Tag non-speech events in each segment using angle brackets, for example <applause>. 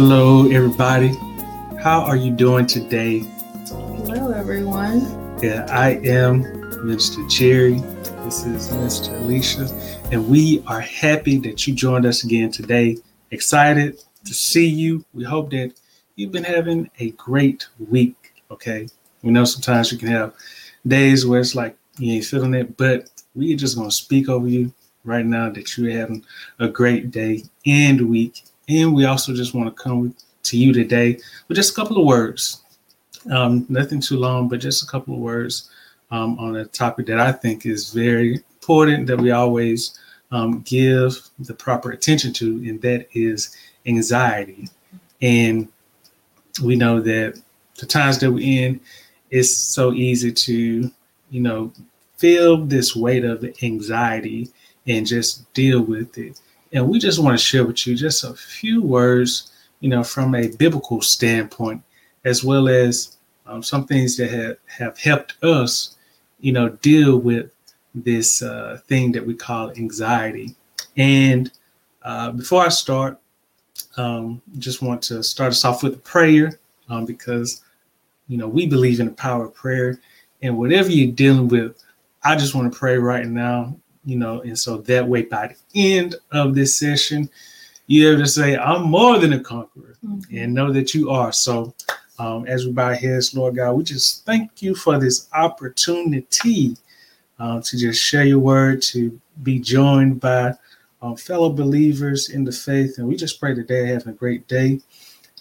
Hello, everybody. How are you doing today? Hello, everyone. Yeah, I am Mr. Jerry. This is Mr. Alicia, and we are happy that you joined us again today. Excited to see you. We hope that you've been having a great week. Okay, we know sometimes you can have days where it's like you ain't feeling it, but we're just gonna speak over you right now that you're having a great day and week and we also just want to come to you today with just a couple of words. Um, nothing too long, but just a couple of words um, on a topic that I think is very important that we always um, give the proper attention to, and that is anxiety. And we know that the times that we're in, it's so easy to, you know, feel this weight of anxiety and just deal with it. And we just want to share with you just a few words, you know, from a biblical standpoint, as well as um, some things that have, have helped us, you know, deal with this uh, thing that we call anxiety. And uh, before I start, um, just want to start us off with a prayer um, because, you know, we believe in the power of prayer. And whatever you're dealing with, I just want to pray right now you know, and so that way by the end of this session, you're able to say, I'm more than a conqueror mm-hmm. and know that you are. So um, as we bow heads, Lord God, we just thank you for this opportunity uh, to just share your word, to be joined by um, fellow believers in the faith. And we just pray that they're having a great day.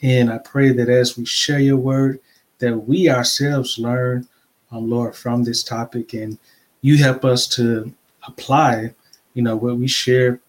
And I pray that as we share your word, that we ourselves learn, um, Lord, from this topic. And you help us to apply, you know, what we share,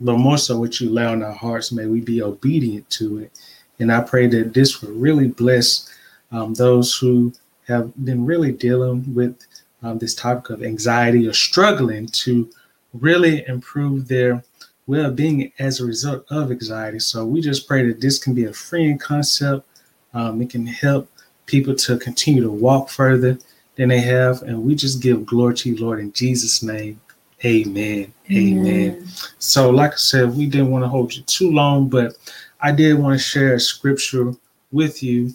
but more so what you lay on our hearts. May we be obedient to it. And I pray that this will really bless um, those who have been really dealing with um, this topic of anxiety or struggling to really improve their well being as a result of anxiety. So we just pray that this can be a freeing concept. Um, it can help people to continue to walk further than they have. And we just give glory to you, Lord, in Jesus' name. Amen. Amen. Amen. So, like I said, we didn't want to hold you too long, but I did want to share a scripture with you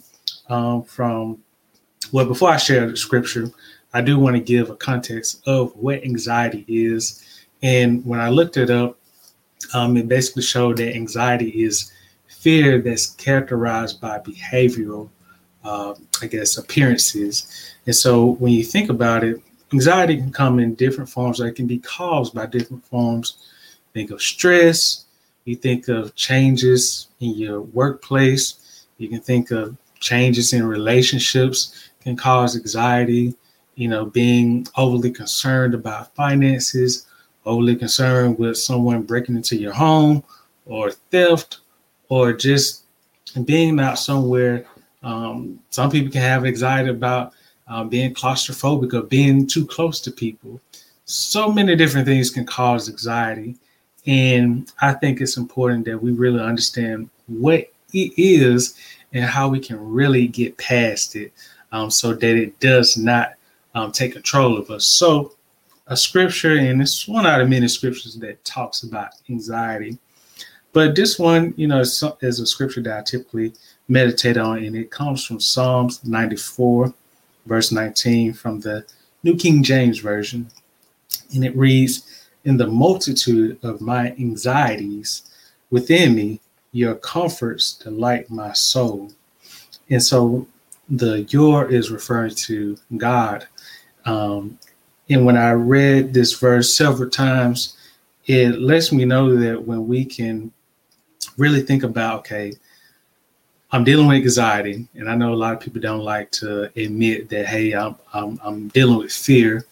um, from, well, before I share the scripture, I do want to give a context of what anxiety is. And when I looked it up, um, it basically showed that anxiety is fear that's characterized by behavioral, uh, I guess, appearances. And so when you think about it, anxiety can come in different forms. It can be caused by different forms. Think of stress. You think of changes in your workplace. You can think of changes in relationships can cause anxiety. You know, being overly concerned about finances, overly concerned with someone breaking into your home, or theft, or just being out somewhere. Um, some people can have anxiety about um, being claustrophobic or being too close to people. So many different things can cause anxiety. And I think it's important that we really understand what it is and how we can really get past it um, so that it does not um, take control of us. So, a scripture, and it's one out of many scriptures that talks about anxiety. But this one, you know, is, is a scripture that I typically meditate on, and it comes from Psalms 94 verse 19 from the New King James Version. And it reads, In the multitude of my anxieties within me, your comforts delight my soul. And so the your is referring to God. Um, and when I read this verse several times, it lets me know that when we can really think about, okay, I'm dealing with anxiety, and I know a lot of people don't like to admit that. Hey, I'm I'm, I'm dealing with fear,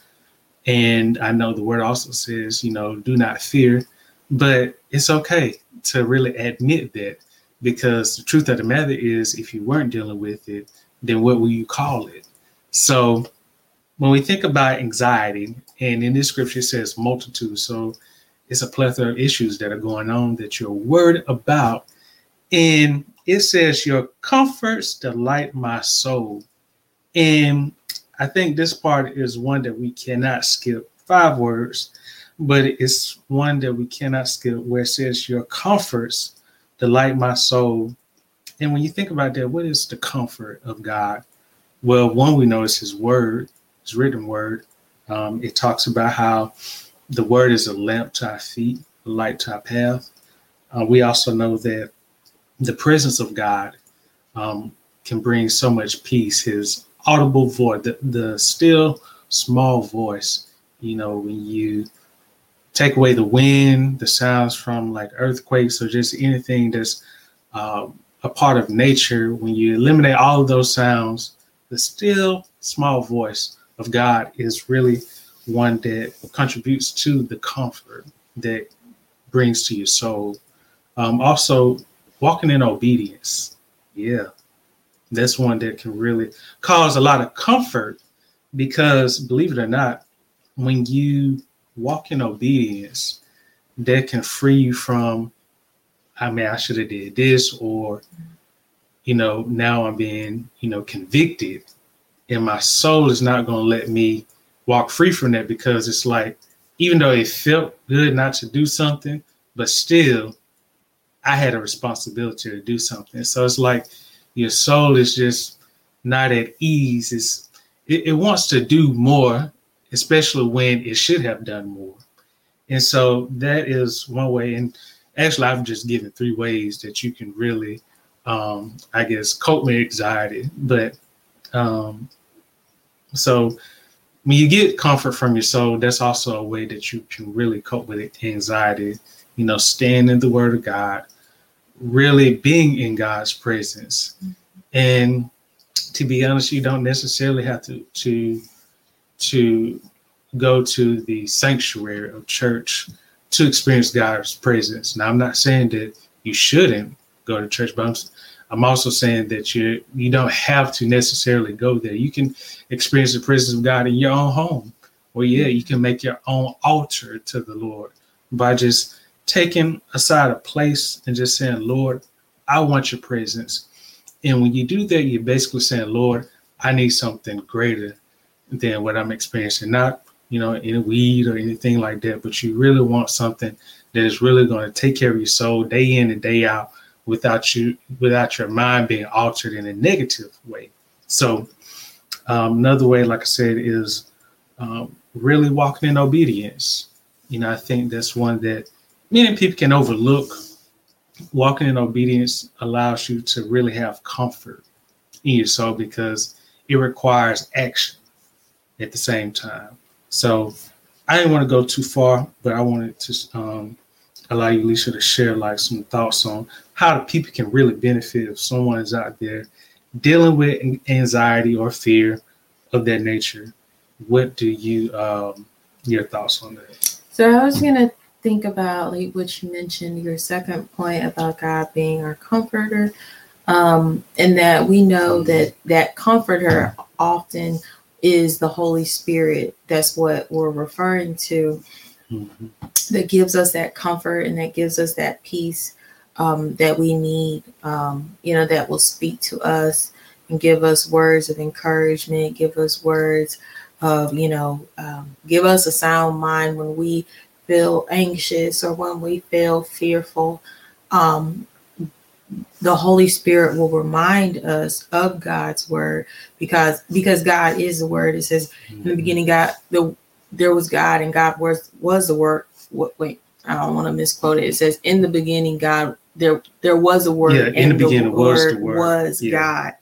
and I know the word also says, you know, do not fear, but it's okay to really admit that because the truth of the matter is, if you weren't dealing with it, then what will you call it? So when we think about anxiety, and in this scripture it says multitude, so it's a plethora of issues that are going on that you're worried about, and it says, Your comforts delight my soul. And I think this part is one that we cannot skip. Five words, but it's one that we cannot skip where it says, Your comforts delight my soul. and when you think about that, what is the comfort of God? Well, one we know is His Word, His written Word. Um, it talks about how the Word is a lamp to our feet, a light to our path. Uh, we also know that the presence of God um, can bring so much peace. His audible voice, the, the still small voice, you know, when you take away the wind, the sounds from like earthquakes or just anything that's uh, a part of nature, when you eliminate all of those sounds, the still small voice of God is really one that contributes to the comfort that brings to your soul. Um, also, walking in obedience. Yeah, that's one that can really cause a lot of comfort because, believe it or not, when you walk in obedience, that can free you from, I mean, I should have did this, or, you know, now I'm being, you know, convicted, and my soul is not going to let me walk free from that because it's like, even though it felt good not to do something, but still, I had a responsibility to do something. So it's like your soul is just not at ease. It's, it, it wants to do more, especially when it should have done more. And so that is one way. And actually, I've just given three ways that you can really, um, I guess, cope with anxiety. But um, so when you get comfort from your soul, that's also a way that you can really cope with anxiety. You know, stand in the Word of God, really being in God's presence. And to be honest, you don't necessarily have to to to go to the sanctuary of church to experience God's presence. Now, I'm not saying that you shouldn't go to church, but I'm, I'm also saying that you you don't have to necessarily go there. You can experience the presence of God in your own home. Well, yeah, you can make your own altar to the Lord by just taking aside a place and just saying, Lord, I want your presence. And when you do that, you're basically saying, Lord, I need something greater than what I'm experiencing. Not, you know, any weed or anything like that, but you really want something that is really going to take care of your soul day in and day out without you without your mind being altered in a negative way. So um, another way, like I said, is um, really walking in obedience. You know, I think that's one that many people can overlook walking in obedience allows you to really have comfort in your soul because it requires action at the same time. So I didn't want to go too far, but I wanted to um, allow you, Lisa, to share like some thoughts on how the people can really benefit if someone is out there dealing with anxiety or fear of that nature. What do you um, your thoughts on that? So I was gonna think about like what you mentioned, your second point about God being our comforter, um, and that we know that that comforter often is the Holy Spirit. That's what we're referring to. Mm-hmm. That gives us that comfort and that gives us that peace um, that we need. Um, you know, that will speak to us and give us words of encouragement, give us words of, you know, um, give us a sound mind when we feel anxious or when we feel fearful, um, the Holy Spirit will remind us of God's word because because God is the word. It says in the beginning, God the there was God and God was was the word. What, wait, I don't want to misquote it. It says in the beginning, God there there was a word. Yeah, in the beginning the was the word was yeah. God.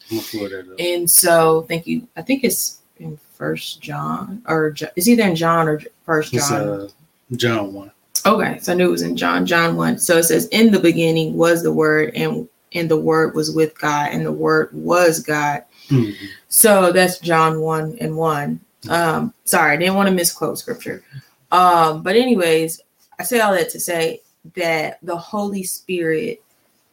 And so thank you. I think it's in First John or it's either in John or First John. Uh, John 1. Okay, so I knew it was in John, John 1. So it says, In the beginning was the word, and and the word was with God, and the word was God. Mm-hmm. So that's John 1 and 1. Um, sorry, I didn't want to misquote scripture. Um, but anyways, I say all that to say that the Holy Spirit,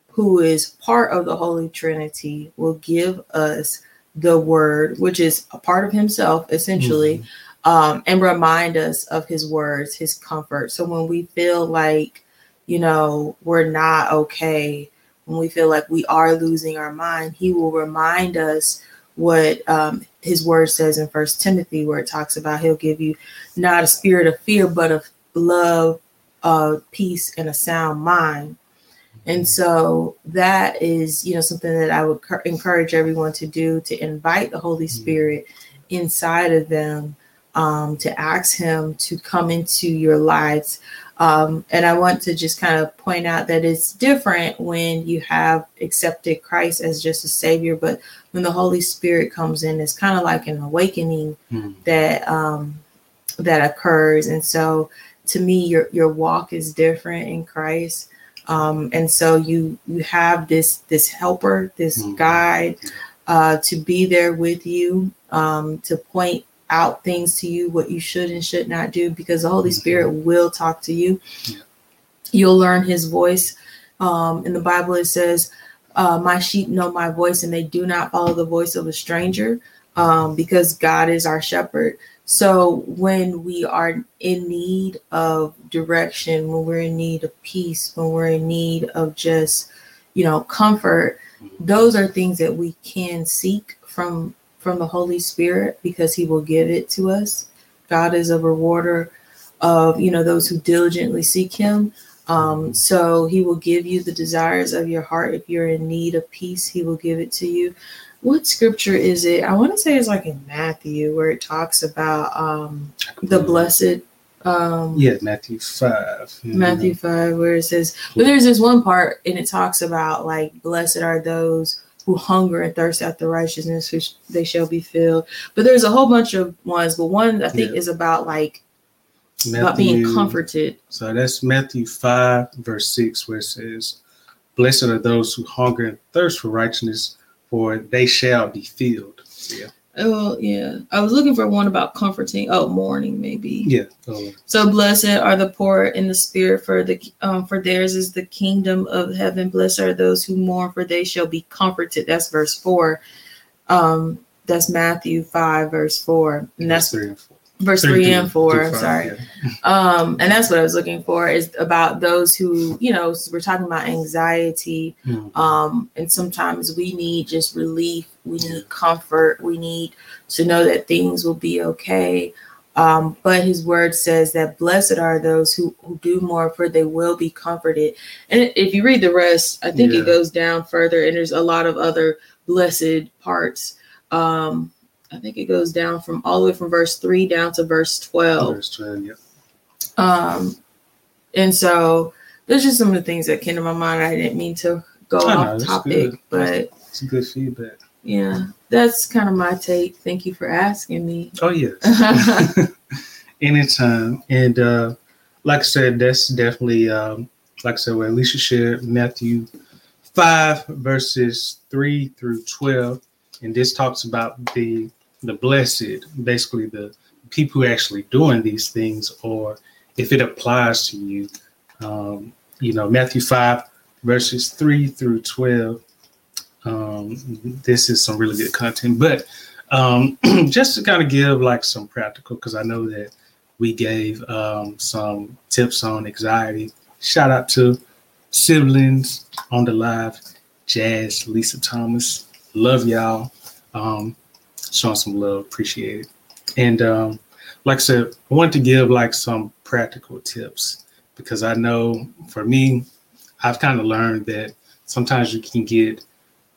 who is part of the Holy Trinity, will give us the word, which is a part of himself, essentially, mm-hmm um, and remind us of his words, his comfort. So when we feel like, you know, we're not okay, when we feel like we are losing our mind, he will remind us what um, his word says in First Timothy, where it talks about he'll give you not a spirit of fear, but of love, uh, peace, and a sound mind. And so that is, you know, something that I would cur- encourage everyone to do to invite the Holy Mm-hmm. Spirit inside of them, um, to ask Him to come into your lives. Um, and I want to just kind of point out that it's different when you have accepted Christ as just a Savior, but when the Holy Spirit comes in, it's kind of like an awakening Mhm. that um, that occurs. And so, to me, your your walk is different in Christ. Um, and so you you have this this helper, this Mhm. guide uh, to be there with you, um, to point out things to you, what you should and should not do, because the Holy Mhm. Spirit will talk to you. Yeah. You'll learn His voice. Um, in the Bible, it says, uh, "My sheep know my voice, and they do not follow the voice of a stranger." Um, because God is our shepherd. So when we are in need of direction, when we're in need of peace, when we're in need of just, you know, comfort, those are things that we can seek from from the Holy Spirit because he will give it to us. God is a rewarder of, you know, those who diligently seek him. Um, so he will give you the desires of your heart. If you're in need of peace, he will give it to you. What scripture is it? I want to say it's like in Matthew where it talks about um, the blessed um, Yeah, Matthew 5. you know. Matthew 5, where it says, but there's this one part and it talks about like, blessed are those who hunger and thirst after righteousness, which they shall be filled. But there's a whole bunch of ones, but one I think Yeah. is about like about being comforted. So that's Matthew 5, verse 6, where it says, Blessed are those who hunger and thirst for righteousness, for they shall be filled. Yeah. Oh yeah, I was looking for one about comforting. Oh, mourning maybe. Yeah. Oh, So blessed are the poor in the spirit, for the um, for theirs is the kingdom of heaven. Blessed are those who mourn, for they shall be comforted. That's verse four. Um, that's Matthew five, verse four, and that's three and four. Verse three and four. through I'm sorry. yeah. Um, and that's what I was looking for is about those who, you know, we're talking about anxiety. Mhm. Um, and sometimes we need just relief, we need comfort, we need to know that things will be okay. Um, but his word says that blessed are those who, who do more, for they will be comforted. And if you read the rest, I think Yeah. it goes down further, and there's a lot of other blessed parts. Um, I think it goes down from all the way from verse three down to verse 12. Verse 12, yeah. Um, and so there's just some of the things that came to my mind. I didn't mean to go Oh, off topic, good. but It's good feedback. yeah, that's kind of my take. Thank you for asking me. Oh, yes. <laughs> <laughs> Anytime. And uh, like I said, that's definitely, um, like I said, what Alicia shared, Matthew 5, verses 3 through 12. And this talks about the the blessed, basically the people who are actually doing these things, or if it applies to you. Um, you know, Matthew 5, verses 3 through 12. Um, this is some really good content, but um, <clears throat> just to kind of give like some practical, because I know that we gave um, some tips on anxiety. Shout out to siblings on the live, Jazz, Lisa Thomas. Love y'all. Um, showing some love, appreciate it. And um, like I said, I wanted to give like some practical tips because I know for me, I've kind of learned that sometimes you can get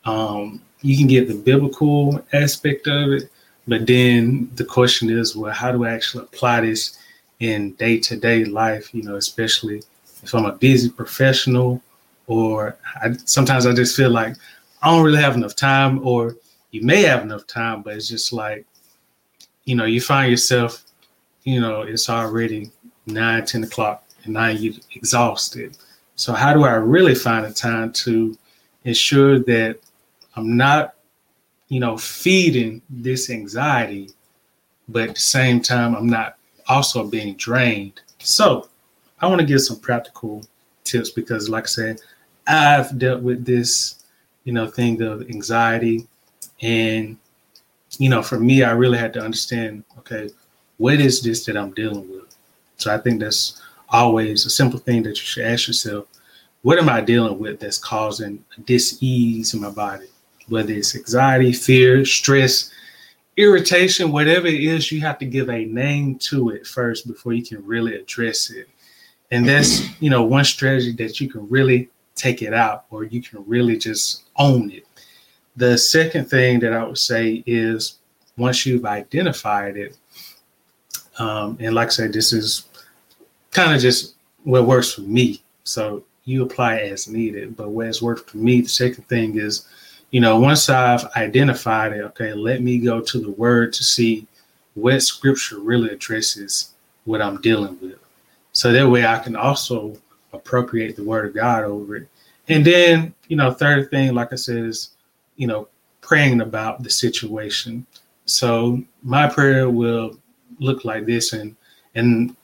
um, you can get the biblical aspect of it, but then the question is, well, how do I actually apply this in day to day life? You know, especially if I'm a busy professional, or I, sometimes I just feel like I don't really have enough time, or you may have enough time, but it's just like, you know, you find yourself, you know, it's already nine, 10 o'clock, and now you're exhausted. So, how do I really find the time to ensure that I'm not, you know, feeding this anxiety, but at the same time, I'm not also being drained? So, I want to give some practical tips because, like I said, I've dealt with this, you know, thing of anxiety. And, you know, for me, I really had to understand okay, what is this that I'm dealing with? So I think that's always a simple thing that you should ask yourself what am I dealing with that's causing dis-ease in my body? Whether it's anxiety, fear, stress, irritation, whatever it is, you have to give a name to it first before you can really address it. And that's, you know, one strategy that you can really take it out or you can really just own it. The second thing that I would say is once you've identified it, um, and like I said, this is kind of just what works for me. So you apply as needed. But what has worked for me, the second thing is, you know, once I've identified it, okay, let me go to the word to see what scripture really addresses what I'm dealing with. So that way I can also appropriate the word of God over it. And then, you know, third thing, like I said, is, you know, praying about the situation. So my prayer will look like this and and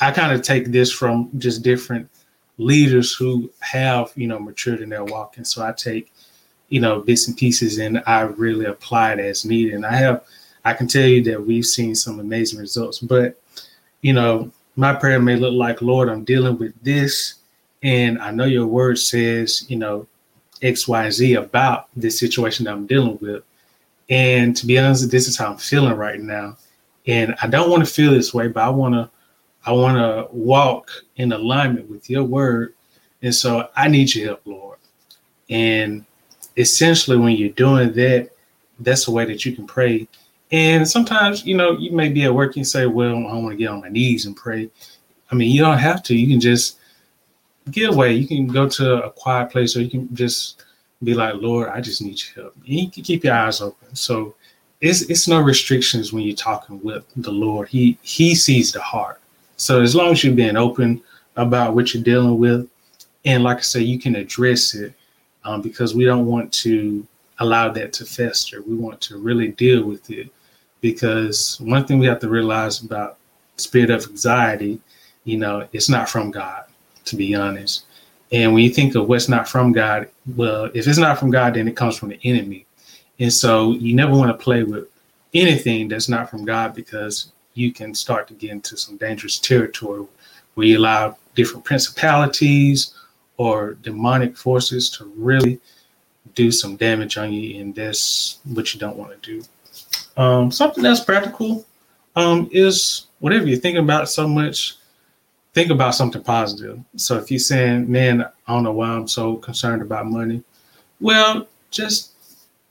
I kind of take this from just different leaders who have, you know, matured in their walk. And so I take, you know, bits and pieces and I really apply it as needed. And I have I can tell you that we've seen some amazing results. But, you know, my prayer may look like, Lord, I'm dealing with this. And I know your word says, you know, X, Y, and Z about this situation that I'm dealing with. And to be honest, this is how I'm feeling right now. And I don't want to feel this way, but I want to I want to walk in alignment with your word. And so I need your help, Lord. And essentially, when you're doing that, that's a way that you can pray. And sometimes, you know, you may be at work and say, Well, I want to get on my knees and pray. I mean, you don't have to. You can just get away. You can go to a quiet place or you can just be like, Lord, I just need your help. And you can keep your eyes open. So it's it's no restrictions when you're talking with the Lord. He he sees the heart. So as long as you're being open about what you're dealing with, and like I say, you can address it um, because we don't want to allow that to fester. We want to really deal with it because one thing we have to realize about spirit of anxiety, you know, it's not from God, to be honest. And when you think of what's not from God, well, if it's not from God, then it comes from the enemy. And so you never want to play with anything that's not from God because you can start to get into some dangerous territory where you allow different principalities or demonic forces to really do some damage on you, and that's what you don't want to do. Um, something that's practical um, is whatever you're thinking about so much, think about something positive. So if you're saying, man, I don't know why I'm so concerned about money, well, just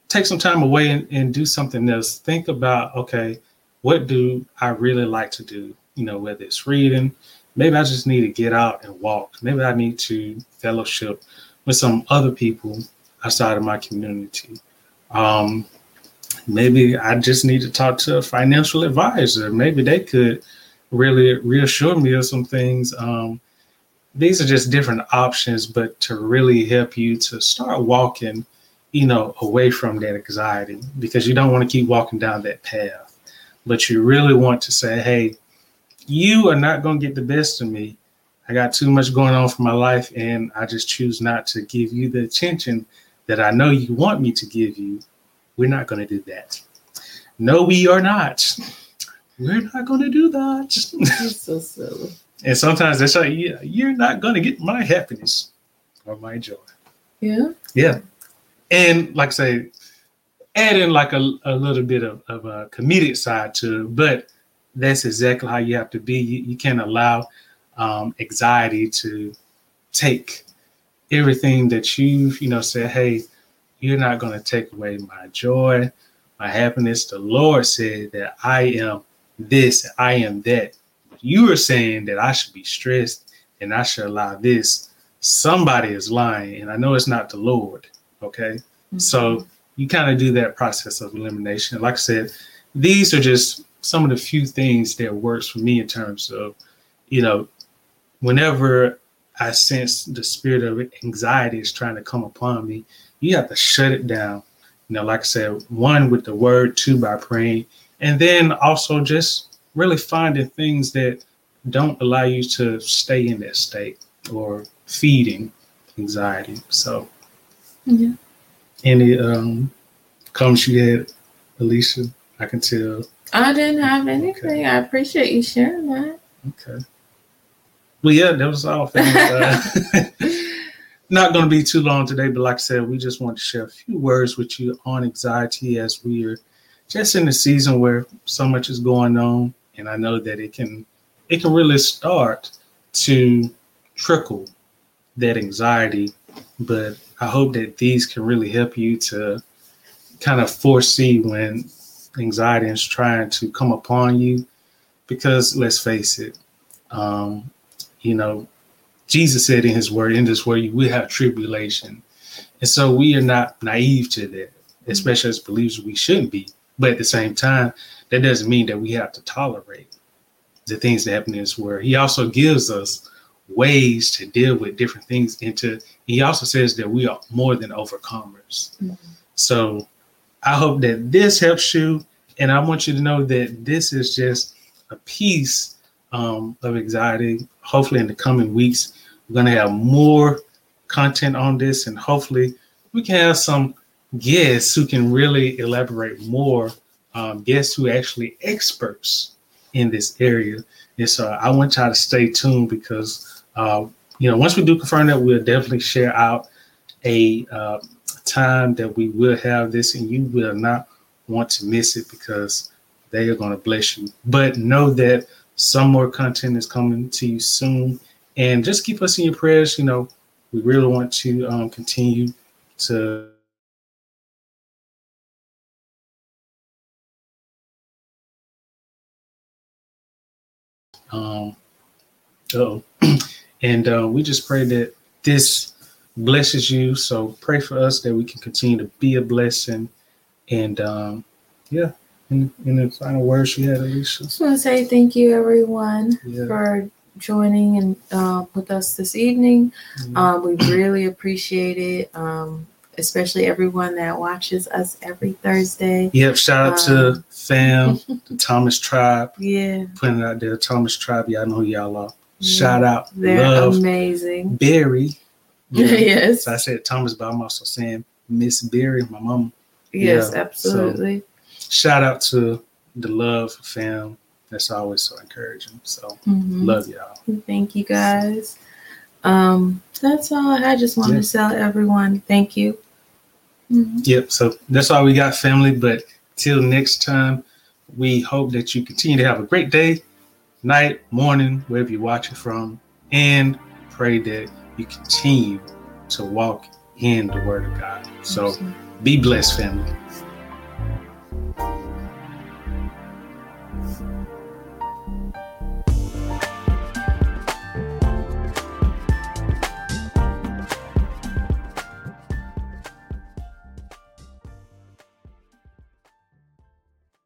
take some time away and, and do something else. Think about, okay, what do I really like to do? You know, whether it's reading, maybe I just need to get out and walk. Maybe I need to fellowship with some other people outside of my community. Um, maybe I just need to talk to a financial advisor. Maybe they could really reassure me of some things. Um, these are just different options, but to really help you to start walking, you know, away from that anxiety because you don't want to keep walking down that path but you really want to say, hey, you are not going to get the best of me. I got too much going on for my life, and I just choose not to give you the attention that I know you want me to give you. We're not going to do that. No, we are not. We're not going to do that. so silly. and sometimes they say, yeah, you're not going to get my happiness or my joy. Yeah. Yeah. And like I say, add in like a, a little bit of, of a comedic side to it, but that's exactly how you have to be. You, you can't allow um, anxiety to take everything that you've, you know, said, hey, you're not going to take away my joy, my happiness. The Lord said that I am this, I am that. You are saying that I should be stressed and I should allow this. Somebody is lying, and I know it's not the Lord. Okay. Mm-hmm. So you kind of do that process of elimination. Like I said, these are just some of the few things that works for me in terms of, you know, whenever I sense the spirit of anxiety is trying to come upon me, you have to shut it down. You know, like I said, one with the word, two by praying, and then also just really finding things that don't allow you to stay in that state or feeding anxiety. So, yeah any um comments you had, Alicia? I can tell. I didn't have anything. Okay. I appreciate you sharing that. Okay. Well, yeah, that was all. Uh, <laughs> not going to be too long today, but like I said, we just want to share a few words with you on anxiety as we are just in the season where so much is going on, and I know that it can it can really start to trickle that anxiety but I hope that these can really help you to kind of foresee when anxiety is trying to come upon you. Because let's face it, um, you know, Jesus said in his word, in this word, we have tribulation. And so we are not naive to that, especially as believers, we shouldn't be. But at the same time, that doesn't mean that we have to tolerate the things that happen in this world. He also gives us ways to deal with different things. Into he also says that we are more than overcomers. Mm-hmm. So I hope that this helps you, and I want you to know that this is just a piece um, of anxiety. Hopefully, in the coming weeks, we're going to have more content on this, and hopefully, we can have some guests who can really elaborate more. Um, guests who actually experts in this area. And so I want y'all to stay tuned because, uh, you know, once we do confirm that, we'll definitely share out a uh, time that we will have this, and you will not want to miss it because they are going to bless you. But know that some more content is coming to you soon. And just keep us in your prayers. You know, we really want to um, continue to um oh <clears throat> and uh, we just pray that this blesses you so pray for us that we can continue to be a blessing and um yeah in, in the final words you had alicia I just want to say thank you everyone yeah. for joining and uh, with us this evening. Mm-hmm. Um, we really appreciate it, um, especially everyone that watches us every Thursday. Yep, shout out um, to fam, the <laughs> Thomas Tribe. Yeah, putting it out there, Thomas Tribe. Y'all know who y'all are. Yeah, shout out, they're love, amazing. Barry. <laughs> Yeah. yes, so I said Thomas, but I'm also saying Miss Barry, my mom. Yes, yeah. absolutely. So, shout out to the love fam that's always so encouraging. So mm-hmm. love y'all. Thank you guys. Um, that's all I just wanted to tell everyone. Thank you. Mm-hmm. Yep. So that's all we got, family. But till next time, we hope that you continue to have a great day, night, morning, wherever you're watching from, and pray that you continue to walk in the Word of God. So Absolutely. be blessed, family.